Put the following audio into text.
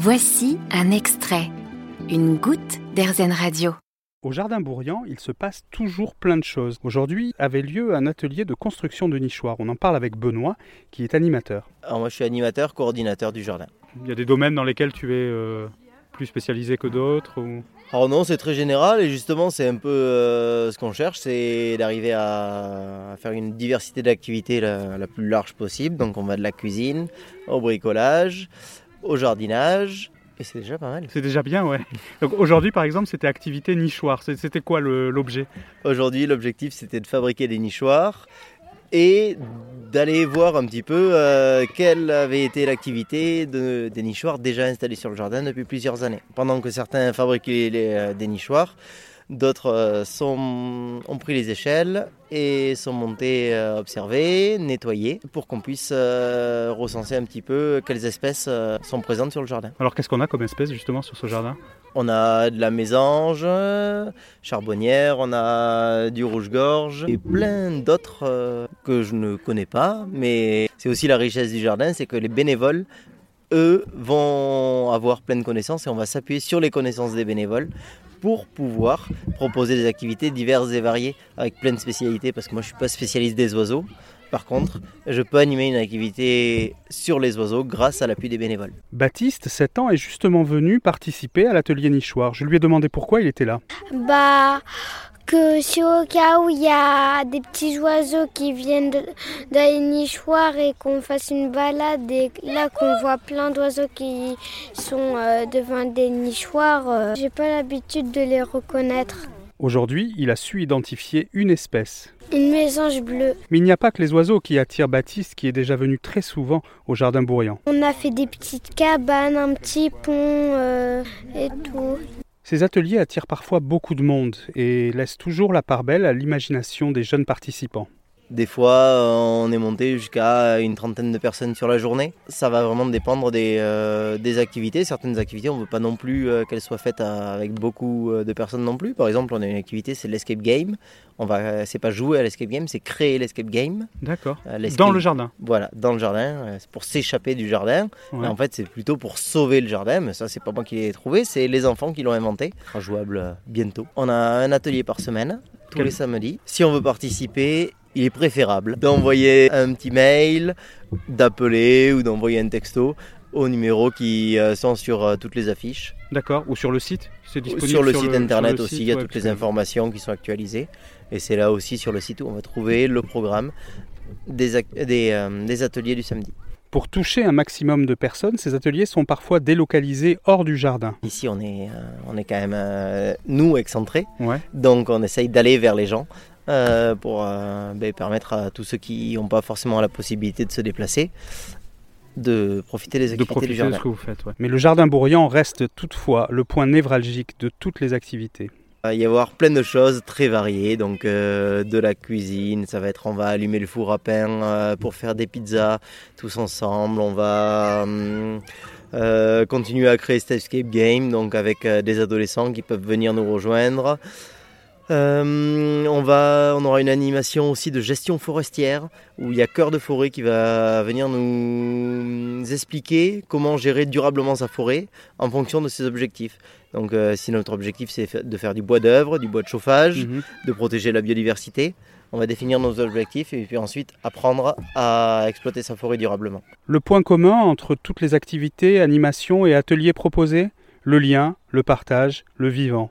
Voici un extrait, une goutte d'Airzen Radio. Au Jardin Bourriand, il se passe toujours plein de choses. Aujourd'hui avait lieu un atelier de construction de nichoirs. On en parle avec Benoît, qui est animateur. Alors moi je suis animateur, coordinateur du jardin. Il y a des domaines dans lesquels tu es euh, plus spécialisé que d'autres ou... Alors non, c'est très général et justement c'est un peu euh, ce qu'on cherche, c'est d'arriver à, à faire une diversité d'activités la, la plus large possible. Donc on va de la cuisine au bricolage, au jardinage, et c'est déjà pas mal. C'est déjà bien, ouais. Donc aujourd'hui, par exemple, c'était activité nichoir. C'était quoi l'objet? Aujourd'hui, l'objectif c'était de fabriquer des nichoirs et d'aller voir un petit peu euh, quelle avait été l'activité de- des nichoirs déjà installés sur le jardin depuis plusieurs années. Pendant que certains fabriquaient les, euh, des nichoirs, d'autres euh, sont- ont pris les échelles et sont montés euh, observer, nettoyer, pour qu'on puisse euh, recenser un petit peu quelles espèces sont présentes sur le jardin. Alors qu'est-ce qu'on a comme espèce justement sur ce jardin? On a de la mésange, charbonnière, on a du rouge-gorge et plein d'autres que je ne connais pas. Mais c'est aussi la richesse du jardin, c'est que les bénévoles, eux, vont avoir pleine connaissance et on va s'appuyer sur les connaissances des bénévoles pour pouvoir proposer des activités diverses et variées avec plein de spécialités parce que moi je suis pas spécialiste des oiseaux. Par contre, je peux animer une activité sur les oiseaux grâce à l'appui des bénévoles. Baptiste, 7 ans, est justement venu participer à l'atelier nichoir. Je lui ai demandé pourquoi il était là. Bah, que si au cas où il y a des petits oiseaux qui viennent dans les nichoirs et qu'on fasse une balade et là qu'on voit plein d'oiseaux qui sont euh, devant des nichoirs, euh, j'ai pas l'habitude de les reconnaître. Aujourd'hui, il a su identifier une espèce. Une mésange bleue. Mais il n'y a pas que les oiseaux qui attirent Baptiste, qui est déjà venu très souvent au Jardin Bourriand. On a fait des petites cabanes, un petit pont euh, et tout. Ces ateliers attirent parfois beaucoup de monde et laissent toujours la part belle à l'imagination des jeunes participants. Des fois, euh, on est monté jusqu'à une trentaine de personnes sur la journée. Ça va vraiment dépendre des, euh, des activités. Certaines activités, on ne veut pas non plus euh, qu'elles soient faites à- avec beaucoup de personnes non plus. Par exemple, on a une activité, c'est l'escape game. On va, c'est pas jouer à l'escape game, c'est créer l'escape game. D'accord. L'escape- Dans le jardin. Voilà, dans le jardin. C'est pour s'échapper du jardin. Ouais. En fait, c'est plutôt pour sauver le jardin. Mais ça, c'est pas moi qui l'ai trouvé, c'est les enfants qui l'ont inventé. Sera jouable bientôt. On a un atelier par semaine, tous les samedis. Si on veut participer, il est préférable d'envoyer un petit mail, d'appeler ou d'envoyer un texto aux numéros qui euh, sont sur euh, toutes les affiches. D'accord. Ou sur le site C'est disponible Sur le site internet le aussi, site, il y a ouais, toutes les informations qui sont actualisées. Et c'est là aussi sur le site où on va trouver le programme des, euh, des ateliers du samedi. Pour toucher un maximum de personnes, ces ateliers sont parfois délocalisés hors du jardin. Ici, on est, euh, on est quand même, euh, nous, excentrés. Ouais. Donc, on essaye d'aller vers les gens euh, pour euh, ben, permettre à tous ceux qui n'ont pas forcément la possibilité de se déplacer de profiter des De activités profiter du de ce que vous faites. ouais. Mais le Jardin Bourriand reste toutefois le point névralgique de toutes les activités. Il va y avoir plein de choses très variées, donc euh, de la cuisine, ça va être on va allumer le four à pain euh, pour faire des pizzas tous ensemble, on va hum, euh, continuer à créer cet escape game, donc avec des adolescents qui peuvent venir nous rejoindre. Euh, on, va, on aura une animation aussi de gestion forestière où il y a Cœur de Forêt qui va venir nous expliquer comment gérer durablement sa forêt en fonction de ses objectifs. Donc euh, si notre objectif c'est de faire du bois d'œuvre, du bois de chauffage, Mhm. de protéger la biodiversité, on va définir nos objectifs et puis ensuite apprendre à exploiter sa forêt durablement. Le point commun entre toutes les activités, animations et ateliers proposés Le lien, le partage, le vivant.